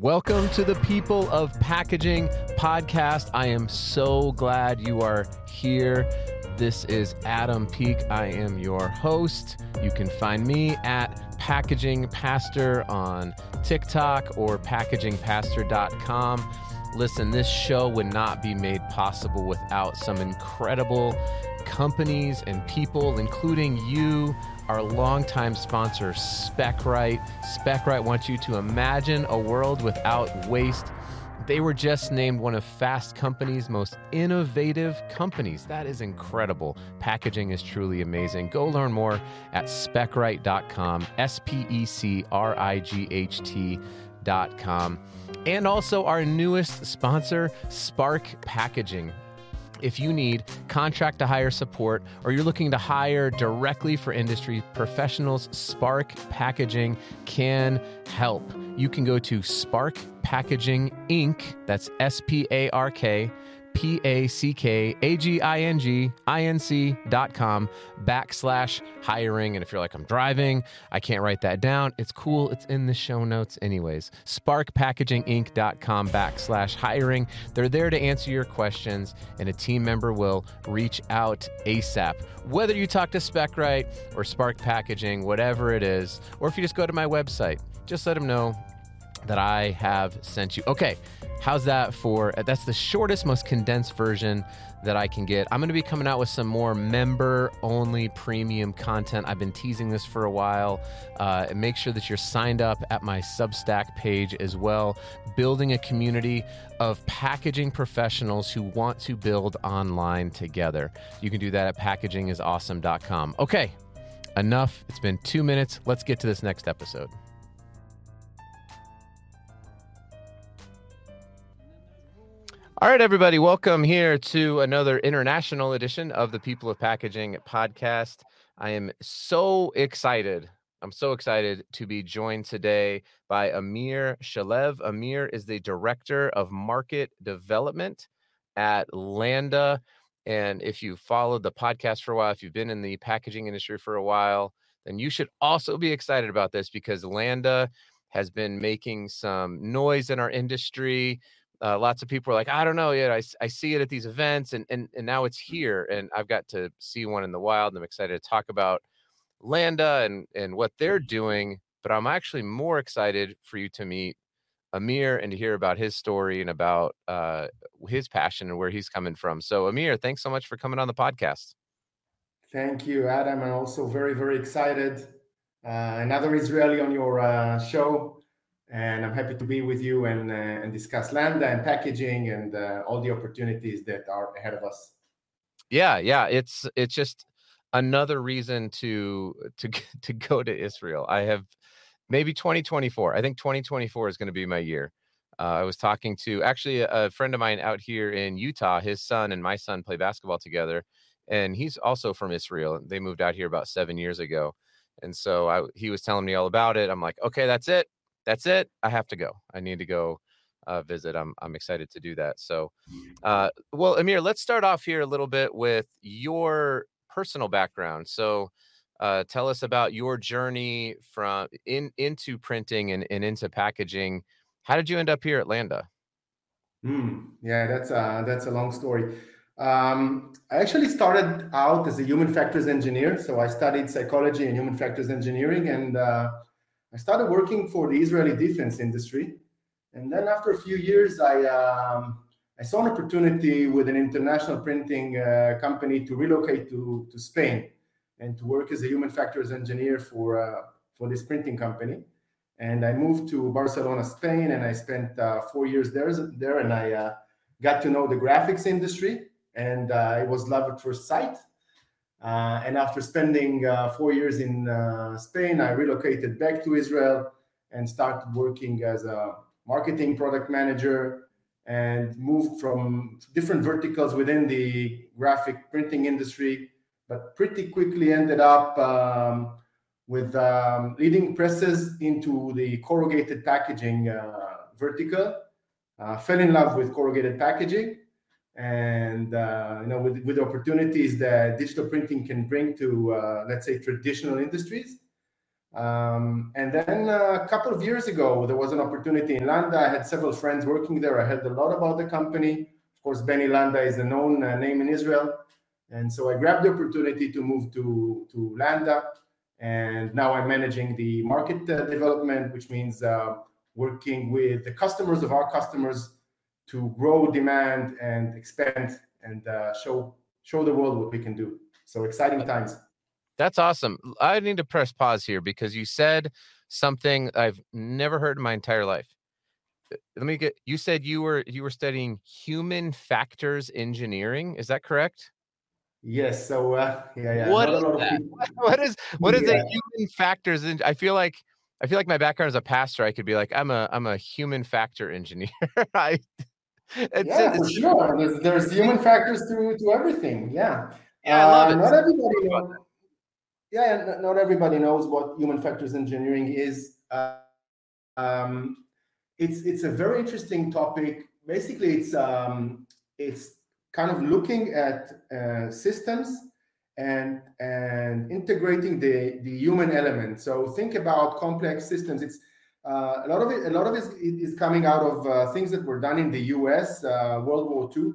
Welcome to the People of Packaging podcast. I am so glad you are here. This is Adam Peak. I am your host. You can find me at Packaging Pastor on TikTok or packagingpastor.com. Listen, this show would not be made possible without some incredible companies and people, including you our longtime sponsor, Specright. Specright wants you to imagine a world without waste. They were just named one of Fast Company's most innovative companies. That is incredible. Packaging is truly amazing. Go learn more at specright.com, S P E C R I G H T.com. And also our newest sponsor, Spark Packaging. If you need contract to hire support or you're looking to hire directly for industry professionals, Spark Packaging can help. You can go to Spark Packaging Inc. That's S P A R K P A C K A G I N G I N C dot com backslash hiring. And if you're like, I'm driving, I can't write that down, it's cool. It's in the show notes, anyways. SparkPackagingInc.com backslash hiring. They're there to answer your questions, and a team member will reach out ASAP. Whether you talk to Specright or Spark Packaging, whatever it is, or if you just go to my website, just let them know that I have sent you. Okay, how's that for? That's the shortest, most condensed version that I can get. I'm going to be coming out with some more member only premium content. I've been teasing this for a while. Uh, make sure that you're signed up at my Substack page as well. Building a community of packaging professionals who want to build online together. You can do that at packagingisawesome.com. Okay, enough. It's been two minutes. Let's get to this next episode. All right, everybody, welcome here to another international edition of the People of Packaging podcast. I am so excited. I'm so excited to be joined today by Amir Shalev. Amir is the Director of Market Development at Landa. And if you followed the podcast for a while, if you've been in the packaging industry for a while, then you should also be excited about this because Landa has been making some noise in our industry uh, lots of people are like, I don't know yet. I, I see it at these events, and, and and now it's here, and I've got to see one in the wild. And I'm excited to talk about Landa and and what they're doing. But I'm actually more excited for you to meet Amir and to hear about his story and about uh, his passion and where he's coming from. So, Amir, thanks so much for coming on the podcast. Thank you, Adam. I'm also very very excited. Uh, another Israeli on your uh, show and I'm happy to be with you and, uh, and discuss Landa and packaging and uh, all the opportunities that are ahead of us. Yeah, yeah, it's it's just another reason to to to go to Israel. I have maybe 2024. I think 2024 is going to be my year. Uh, I was talking to actually a, a friend of mine out here in Utah. His son and my son play basketball together, and he's also from Israel. They moved out here about seven years ago, and so I, he was telling me all about it. I'm like, okay, that's it that's it. I have to go. I need to go uh, visit. I'm I'm excited to do that. So, uh, well, Amir, let's start off here a little bit with your personal background. So, uh, tell us about your journey from in into printing and, and into packaging. How did you end up here at Landa? Hmm. yeah, that's a that's a long story. Um, I actually started out as a human factors engineer. So I studied psychology and human factors engineering, and uh, I started working for the Israeli defense industry. And then after a few years, I, um, I saw an opportunity with an international printing uh, company to relocate to, to Spain and to work as a human factors engineer for, uh, for this printing company. And I moved to Barcelona, Spain, and I spent uh, four years there, there and I uh, got to know the graphics industry. And uh, it was love at first sight. Uh, and after spending uh, four years in uh, Spain, I relocated back to Israel and started working as a marketing product manager and moved from different verticals within the graphic printing industry, but pretty quickly ended up um, with um, leading presses into the corrugated packaging uh, vertical. Uh, fell in love with corrugated packaging and uh, you know with, with opportunities that digital printing can bring to uh, let's say traditional industries Um, and then uh, a couple of years ago, there was an opportunity in Landa. I had several friends working there. I heard a lot about the company. Of course, Benny Landa is a known uh, name in Israel. And so I grabbed the opportunity to move to, to Landa. And now I'm managing the market uh, development, which means uh, working with the customers of our customers to grow demand and expand and uh, show show the world what we can do. So exciting times. That's awesome. I need to press pause here because you said something I've never heard in my entire life. Uh, let me get you said you were you were studying human factors engineering. Is that correct? Yes. So uh, yeah, yeah. What is that? what is what is yeah. a human factors? And I feel like I feel like my background as a pastor, I could be like, I'm a I'm a human factor engineer. I it's, yeah, it's, for sure. There's, there's human factors to to everything. Yeah. Yeah, I love uh, it. Not everybody knows. Yeah, not everybody knows what human factors engineering is. Uh, um, it's it's a very interesting topic. Basically, it's um, it's kind of looking at uh, systems and and integrating the the human element. So think about complex systems. It's uh, a lot of it. A lot of it is, coming out of uh, things that were done in the U.S. Uh, World War II.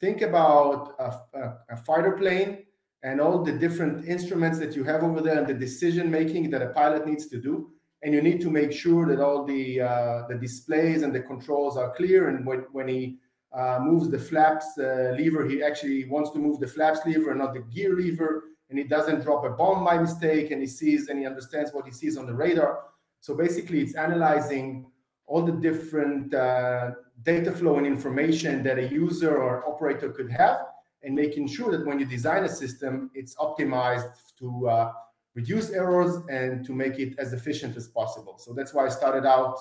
Think about a, a, a, fighter plane and all the different instruments that you have over there, and the decision making that a pilot needs to do. And you need to make sure that all the uh, the displays and the controls are clear. And when when he uh, moves the flaps lever. He actually wants to move the flaps lever and not the gear lever, and he doesn't drop a bomb by mistake. And he sees and he understands what he sees on the radar. So basically, it's analyzing all the different uh, data flow and information that a user or operator could have, and making sure that when you design a system, it's optimized to uh, reduce errors and to make it as efficient as possible. So that's why I started out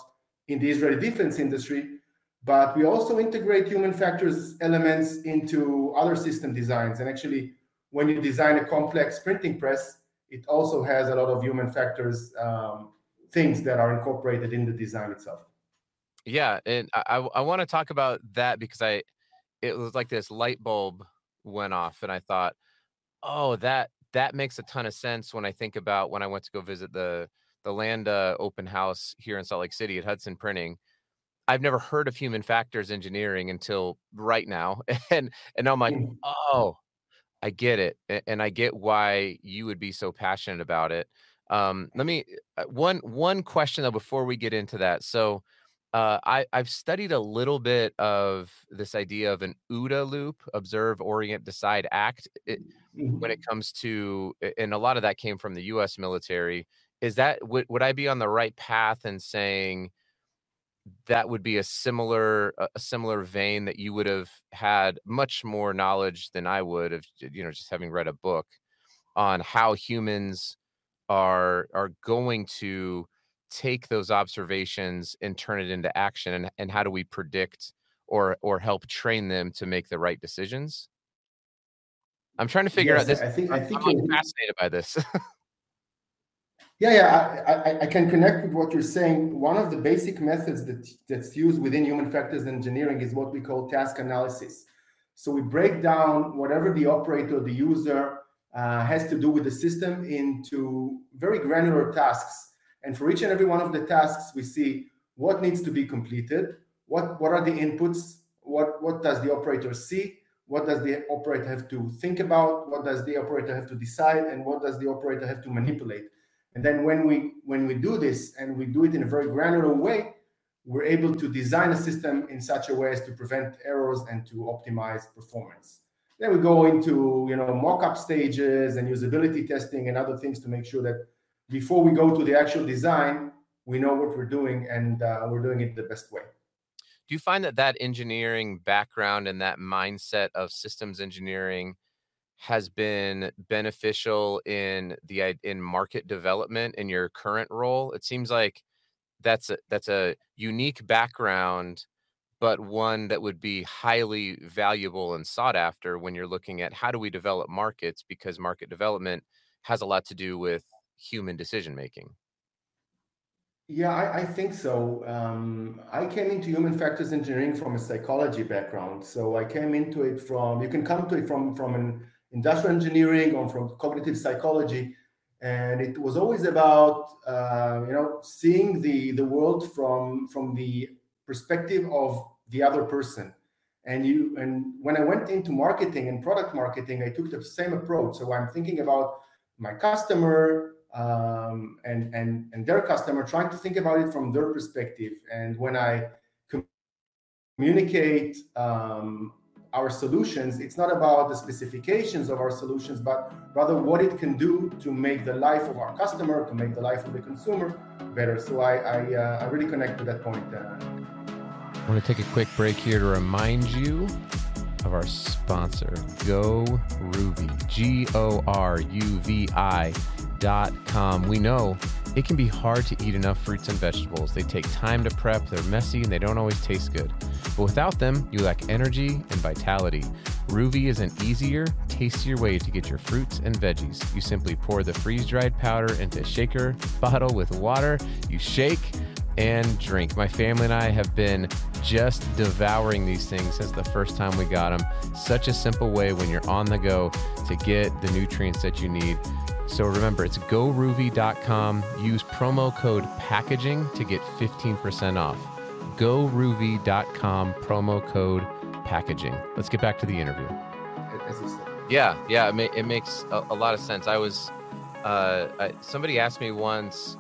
in the Israeli defense industry but we also integrate human factors elements into other system designs. And actually, when you design a complex printing press, it also has a lot of human factors um, things that are incorporated in the design itself. Yeah, and I I want to talk about that because I it was like this light bulb went off, and I thought, oh, that that makes a ton of sense when I think about when I went to go visit the the Landa open house here in Salt Lake City at Hudson Printing I've never heard of human factors engineering until right now, and and I'm like, mm. oh, I get it, and I get why you would be so passionate about it. Um, let me uh, one one question though before we get into that. So, uh, I I've studied a little bit of this idea of an OODA loop: observe, orient, decide, act. It, mm-hmm. When it comes to, and a lot of that came from the U.S. military. Is that would would I be on the right path in saying? that would be a similar a similar vein that you would have had much more knowledge than I would have you know just having read a book on how humans are are going to take those observations and turn it into action and, and how do we predict or or help train them to make the right decisions i'm trying to figure yes, out this i think i think I'm fascinated by this Yeah, yeah, I, I, I, can connect with what you're saying. One of the basic methods that, that's used within human factors engineering is what we call task analysis. So we break down whatever the operator, the user uh, has to do with the system into very granular tasks. And for each and every one of the tasks, we see what needs to be completed, what, what are the inputs, what, what does the operator see, what does the operator have to think about, what does the operator have to decide, and what does the operator have to manipulate and then when we when we do this and we do it in a very granular way, we're able to design a system in such a way as to prevent errors and to optimize performance. Then we go into you know mock-up stages and usability testing and other things to make sure that before we go to the actual design, we know what we're doing and uh, we're doing it the best way. Do you find that that engineering background and that mindset of systems engineering has been beneficial in the in market development in your current role it seems like that's a that's a unique background but one that would be highly valuable and sought after when you're looking at how do we develop markets because market development has a lot to do with human decision making yeah, I, I think so. Um, I came into human factors engineering from a psychology background. So I came into it from, you can come to it from, from an industrial engineering or from cognitive psychology. and it was always about uh, you know seeing the the world from from the perspective of the other person. And you and when i went into marketing and product marketing i took the same approach. So i'm thinking about my customer um, and and and their customer trying to think about it from their perspective. And when i communicate um, our solutions it's not about the specifications of our solutions but rather what it can do to make the life of our customer to make the life of the consumer better. So i i, uh, I really connect to that point uh, Want to take a quick break here to remind you of our sponsor, Go Ruvi, G O R U V I dot com. We know it can be hard to eat enough fruits and vegetables. They take time to prep, they're messy, and they don't always taste good. But without them, you lack energy and vitality. Ruvi is an easier, tastier way to get your fruits and veggies. You simply pour the freeze dried powder into a shaker bottle with water, you shake, and drink. My family and I have been just devouring these things since the first time we got them. Such a simple way when you're on the go to get the nutrients that you need. So remember, it's goruvi.com. Use promo code packaging to get 15% off. Goruvi.com, promo code packaging. Let's get back to the interview. Yeah, yeah, it, ma- it makes a, lot of sense. I was, uh, somebody asked me once,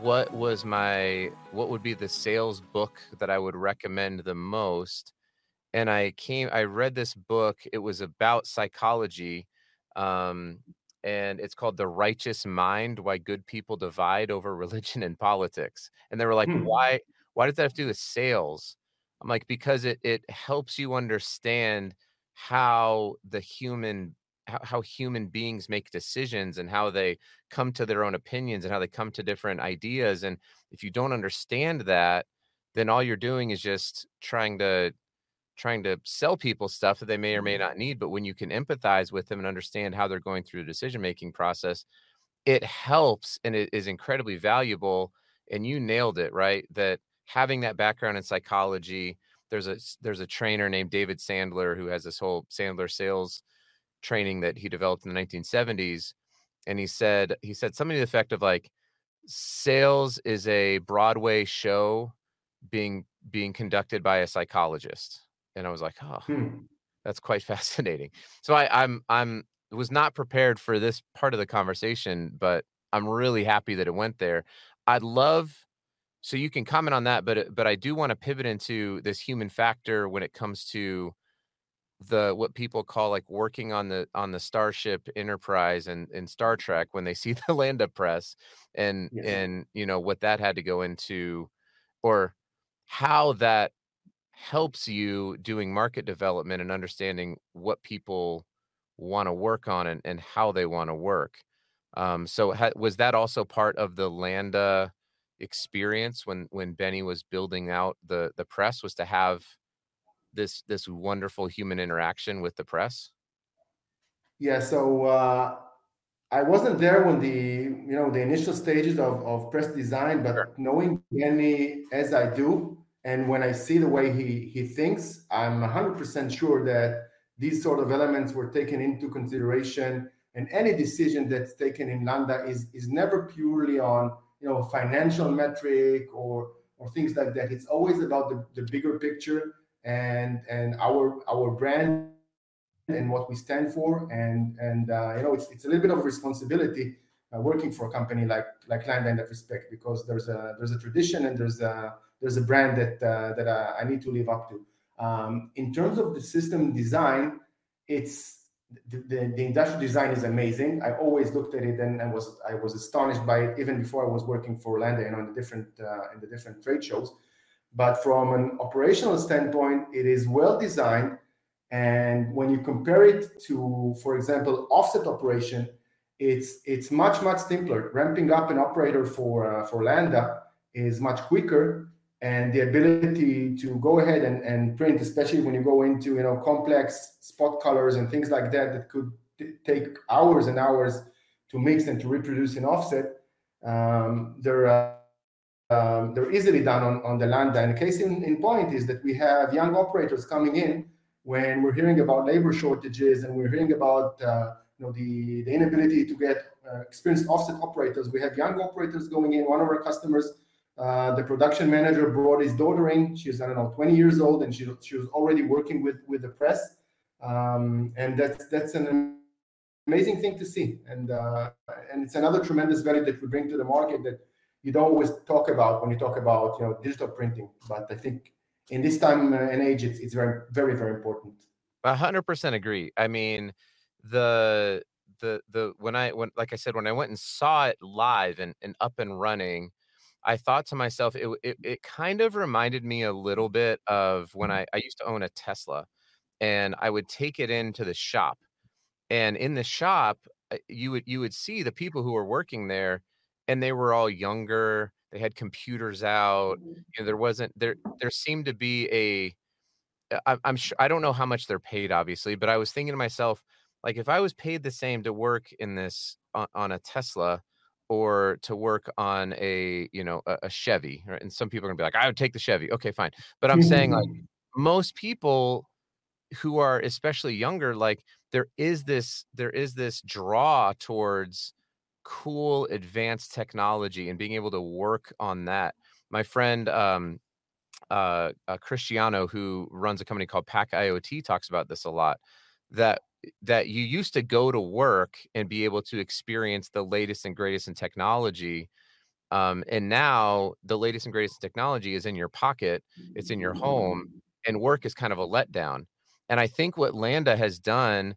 what was my what would be the sales book that I would recommend the most? And I came, I read this book. It was about psychology, um, and it's called "The Righteous Mind: Why Good People Divide Over Religion and Politics." And they were like, hmm. "Why? Why does that have to do with sales?" I'm like, because it it helps you understand how the human how, how human beings make decisions and how they come to their own opinions and how they come to different ideas and if you don't understand that then all you're doing is just trying to trying to sell people stuff that they may or may mm-hmm. not need but when you can empathize with them and understand how they're going through the decision making process it helps and it is incredibly valuable and you nailed it right that having that background in psychology there's a there's a trainer named David Sandler who has this whole Sandler sales training that he developed in the 1970s and he said he said something to the effect of like sales is a broadway show being being conducted by a psychologist. And i was like oh hmm. that's quite fascinating. So i i'm i'm was not prepared for this part of the conversation but i'm really happy that it went there. I'd love so you can comment on that but but i do want to pivot into this human factor when it comes to the what people call like working on the on the starship enterprise and in star trek when they see the landa press and yeah. and you know what that had to go into or how that helps you doing market development and understanding what people want to work on and, and how they want to work um, so ha- was that also part of the landa experience when when benny was building out the the press was to have this this wonderful human interaction with the press? Yeah, so uh, I wasn't there when the you know the initial stages of, of press design, but sure. knowing Benny as I do, and when I see the way he he thinks, I'm 100% sure that these sort of elements were taken into consideration. And any decision that's taken in Landa is is never purely on you know financial metric or or things like that. It's always about the, the bigger picture and and our our brand and what we stand for and and uh, you know it's, it's a little bit of responsibility uh, working for a company like like Landa in that respect because there's a there's a tradition and there's a there's a brand that uh, that uh, I need to live up to. Um, in terms of the system design, it's the, the, the, industrial design is amazing. I always looked at it and, and was I was astonished by it even before I was working for Landa and on the different uh, in the different trade shows. But from an operational standpoint, it is well designed. And when you compare it to, for example, offset operation, it's it's much much simpler. Ramping up an operator for uh, for Landa is much quicker, and the ability to go ahead and, and print, especially when you go into you know complex spot colors and things like that, that could t- take hours and hours to mix and to reproduce in offset. Um, there. Uh, um, they're easily done on, on the Landa. And the case in, in point is that we have young operators coming in when we're hearing about labor shortages and we're hearing about uh, you know the, the inability to get uh, experienced offset operators. We have young operators going in. One of our customers, uh, the production manager, brought his daughter in. She's I don't know 20 years old, and she she was already working with with the press, um, and that's that's an amazing thing to see. And uh, and it's another tremendous value that we bring to the market that you don't always talk about when you talk about you know digital printing. But I think in this time and age, it's it's very very very important. A hundred percent agree. I mean, the the the when I when like I said when I went and saw it live and and up and running, I thought to myself it it, it kind of reminded me a little bit of when I I used to own a Tesla, and I would take it into the shop, and in the shop uh, you would you would see the people who were working there, and they were all younger. They had computers out. Mm-hmm. You know, there wasn't there there seemed to be a I, I'm sure I don't know how much they're paid, obviously, but I was thinking to myself, like, if I was paid the same to work in this on, on a Tesla or to work on a you know a, a, Chevy, right? And some people are gonna be like, I would take the Chevy. Okay, fine. But I'm saying like most people who are especially younger, like there is this there is this draw towards cool advanced technology and being able to work on that. My friend um, uh, uh, Cristiano, who runs a company called Pack IoT, talks about this a lot. That that you used to go to work and be able to experience the latest and greatest in technology. Um, and now the latest and greatest technology is in your pocket, it's in your home, and work is kind of a letdown. And I think what Landa has done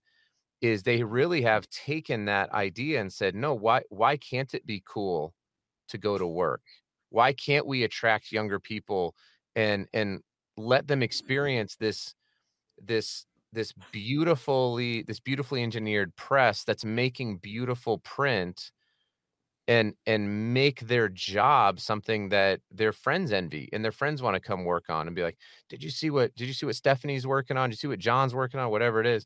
is they really have taken that idea and said, no, why why can't it be cool to go to work? Why can't we attract younger people and and let them experience this this this beautifully this beautifully engineered press that's making beautiful print and and make their job something that their friends envy and their friends want to come work on and be like did you see what did you see what stephanie's working on? Did you see what john's working on? Whatever it is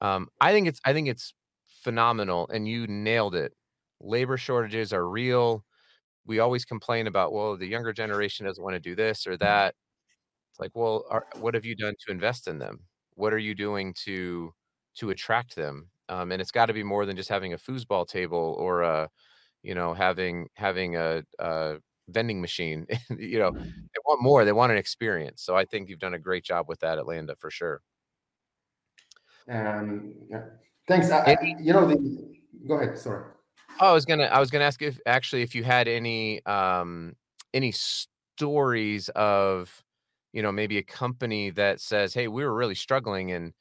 um i think it's i think it's phenomenal and you nailed it. Labor shortages are real. We always complain about well the younger generation doesn't want to do this or that. It's like well are, what have you done to invest in them? What are you doing to to attract them? Um, and it's got to be more than just having a foosball table or a you know having having a, a vending machine. You know they want more they want an experience. So i think you've done a great job with that at landa for sure um yeah. Thanks. I, I, you know the go ahead sorry. Oh, I was gonna I was gonna ask if actually if you had any um any stories of you know maybe a company that says, hey, we were really struggling and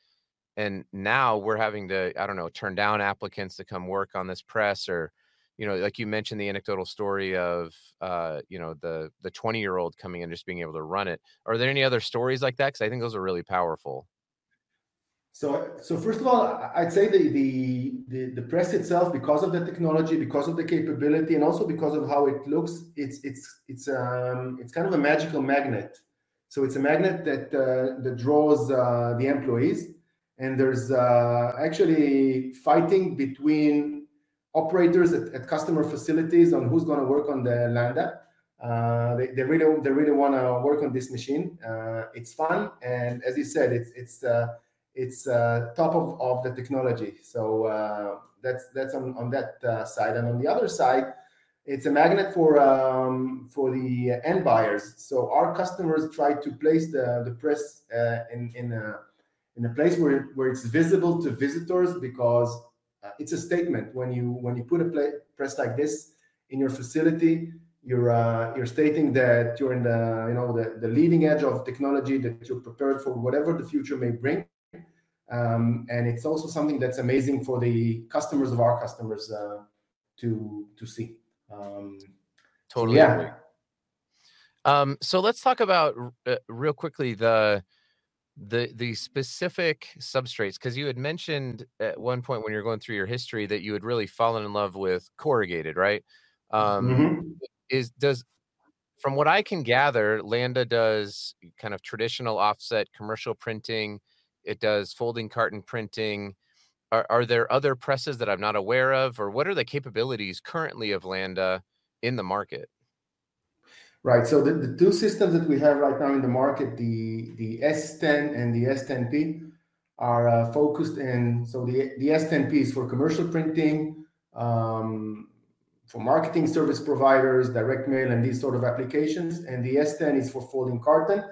and now we're having to I don't know turn down applicants to come work on this press or you know like you mentioned the anecdotal story of uh you know the the 20 year old coming and just being able to run it. Are there any other stories like that? Because i think those are really powerful so, so first of all, I'd say the, the, the the press itself, because of the technology, because of the capability, and also because of how it looks, it's it's it's um it's kind of a magical magnet. So it's a magnet that uh, that draws uh, the employees, and there's uh, actually fighting between operators at, at, customer facilities on who's going to work on the Landa. Uh, they, they really they really want to work on this machine. Uh, it's fun, and as you said, it's it's uh, it's uh, top of, of the technology. So uh, that's that's on, on that uh, side. And on the other side, it's a magnet for um, for the end buyers. So our customers try to place the the press uh, in in a in a place where where it's visible to visitors because uh, it's a statement when you when you put a play, press like this in your facility. You're uh, you're stating that you're in the you know the, the leading edge of technology that you're prepared for whatever the future may bring um, and it's also something that's amazing for the customers of our customers uh, to to see. Um, totally. Yeah. Agree. Um, so let's talk about uh, real quickly the the the specific substrates because you had mentioned at one point when you're going through your history that you had really fallen in love with corrugated, right? Um, mm-hmm. Is does from what I can gather, Landa does kind of traditional offset commercial printing it does folding carton printing. Are, are there other presses that I'm not aware of, or what are the capabilities currently of Landa in the market? Right. So the, the two systems that we have right now in the market, the the S10 and the S10P, are uh, focused in. So the the S10P is for commercial printing, um, for marketing service providers, direct mail, and these sort of applications. And the S10 is for folding carton.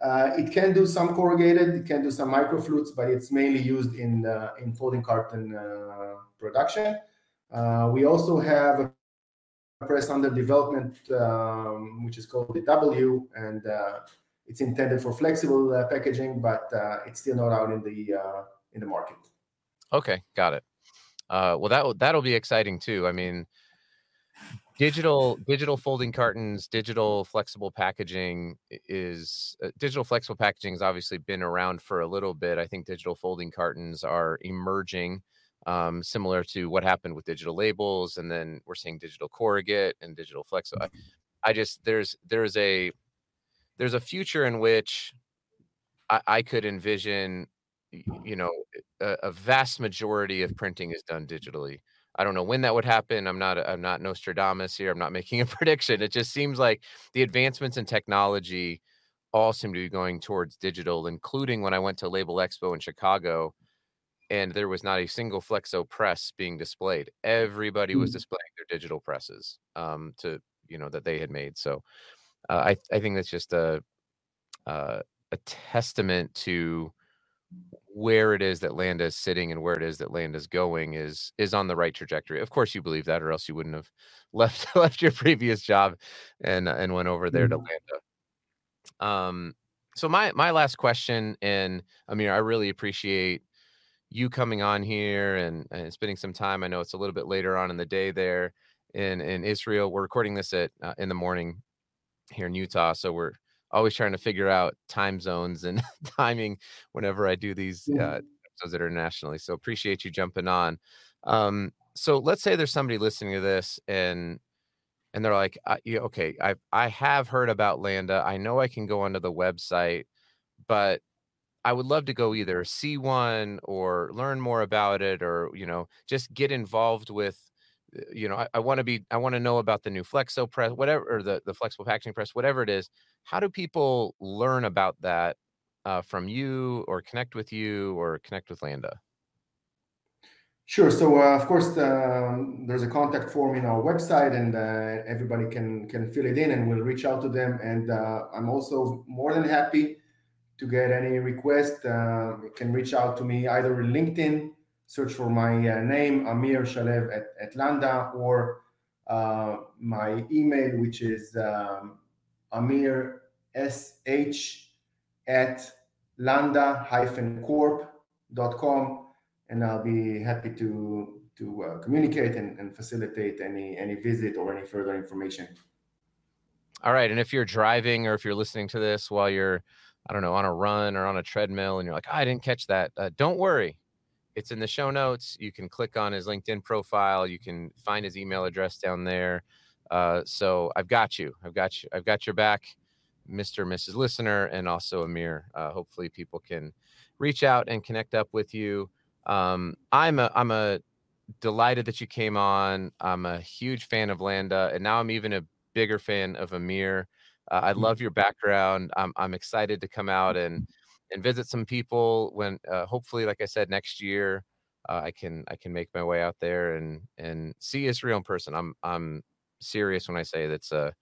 Uh, it can do some corrugated, it can do some microflutes, but it's mainly used in uh, in folding carton uh, production. Uh, we also have a press under development, um, which is called the W, and uh, it's intended for flexible uh, packaging, but it's still not out in the in the market. Okay, got it. well, that that'll be exciting too. I mean, digital digital folding cartons digital flexible packaging is uh, digital flexible packaging has obviously been around for a little bit. I think digital folding cartons are emerging um, similar to what happened with digital labels and then we're seeing digital corrugate and digital flexible I, I just there's there's a there's a future in which I, I could envision you know a, a vast majority of printing is done digitally I don't know when that would happen. I'm not I'm not Nostradamus here. I'm not making a prediction. It just seems like the advancements in technology all seem to be going towards digital, including when I went to Labelexpo in Chicago and there was not a single Flexo press being displayed. Everybody was mm. displaying their digital presses um, to you know that they had made. So uh, I I think that's just a uh, a testament to where it is that Landa is sitting and where it is that Landa is going is is on the right trajectory. Of course, you believe that, or else you wouldn't have left left your previous job and and went over there mm-hmm. to Landa. Um, so my my last question, and Amir, I really appreciate you coming on here and, and spending some time. I know it's a little bit later on in the day there in in Israel. We're recording this at uh, in the morning here in Utah, so we're always trying to figure out time zones and timing whenever I do these uh, episodes internationally. So appreciate you jumping on. Um, so let's say there's somebody listening to this and and they're like, uh, yeah, okay, I I have heard about Landa. I know I can go onto the website, but I would love to go either see one or learn more about it, or you know, just get involved with you know, I, I want to be, I want to know about the new Flexo press, whatever, or the, the flexible packaging press, whatever it is. How do people learn about that uh, from you or connect with you or connect with Landa? Sure. So uh, of course, um, there's a contact form in our website, and uh, everybody can can fill it in, and we'll reach out to them. And uh, I'm also more than happy to get any request. Uh, you can reach out to me either in LinkedIn search for my uh, name, Amir Shalev at, at Landa, or uh, my email, which is um, Amir sh at landa-corp.com, and I'll be happy to to uh, communicate and, and facilitate any any visit or any further information. All right, and if you're driving or if you're listening to this while you're I don't know, on a run or on a treadmill and you're like, oh, I didn't catch that. Uh, don't worry. It's in the show notes. You can click on his LinkedIn profile. You can find his email address down there. Uh, so I've got you. I've got you. I've got your back, Mr. and Mrs. Listener, and also Amir. Uh, hopefully, people can reach out and connect up with you. Um, I'm a I'm a delighted that you came on. I'm a huge fan of Landa, and now I'm even a bigger fan of Amir. Uh, I mm. love your background. I'm I'm excited to come out and and visit some people when uh, hopefully like i said next year uh, i can i can make my way out there and and see israel in person. I'm i'm serious when i say that's a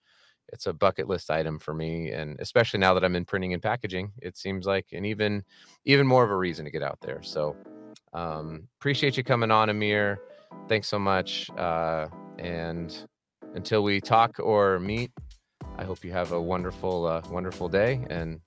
it's a bucket list item for me and especially now that i'm in printing and packaging it seems like an even even more of a reason to get out there. So um appreciate you coming on amir. Thanks so much uh and until we talk or meet i hope you have a wonderful uh, wonderful day and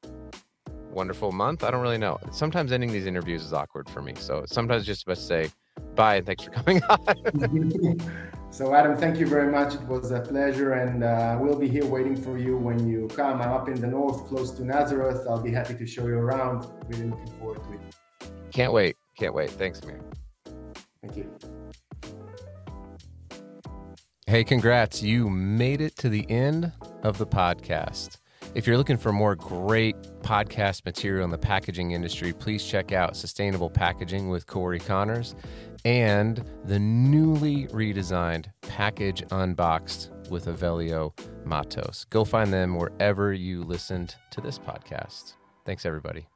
wonderful month. I don't really know. Sometimes ending these interviews is awkward for me. So sometimes just best to say bye and thanks for coming on. so Adam, thank you very much. It was a pleasure, and uh, we'll be here waiting for you when you come. I'm up in the north, close to Nazareth. I'll be happy to show you around. Really looking forward to it. Can't wait. Can't wait. Thanks, Amir. Thank you. Hey, congrats. You made it to the end of the podcast. If you're looking for more great podcast material in the packaging industry, please check out Sustainable Packaging with Cory Connors and the newly redesigned Package Unbox'd with Evelio Mattos. Go find them wherever you listened to this podcast. Thanks, everybody.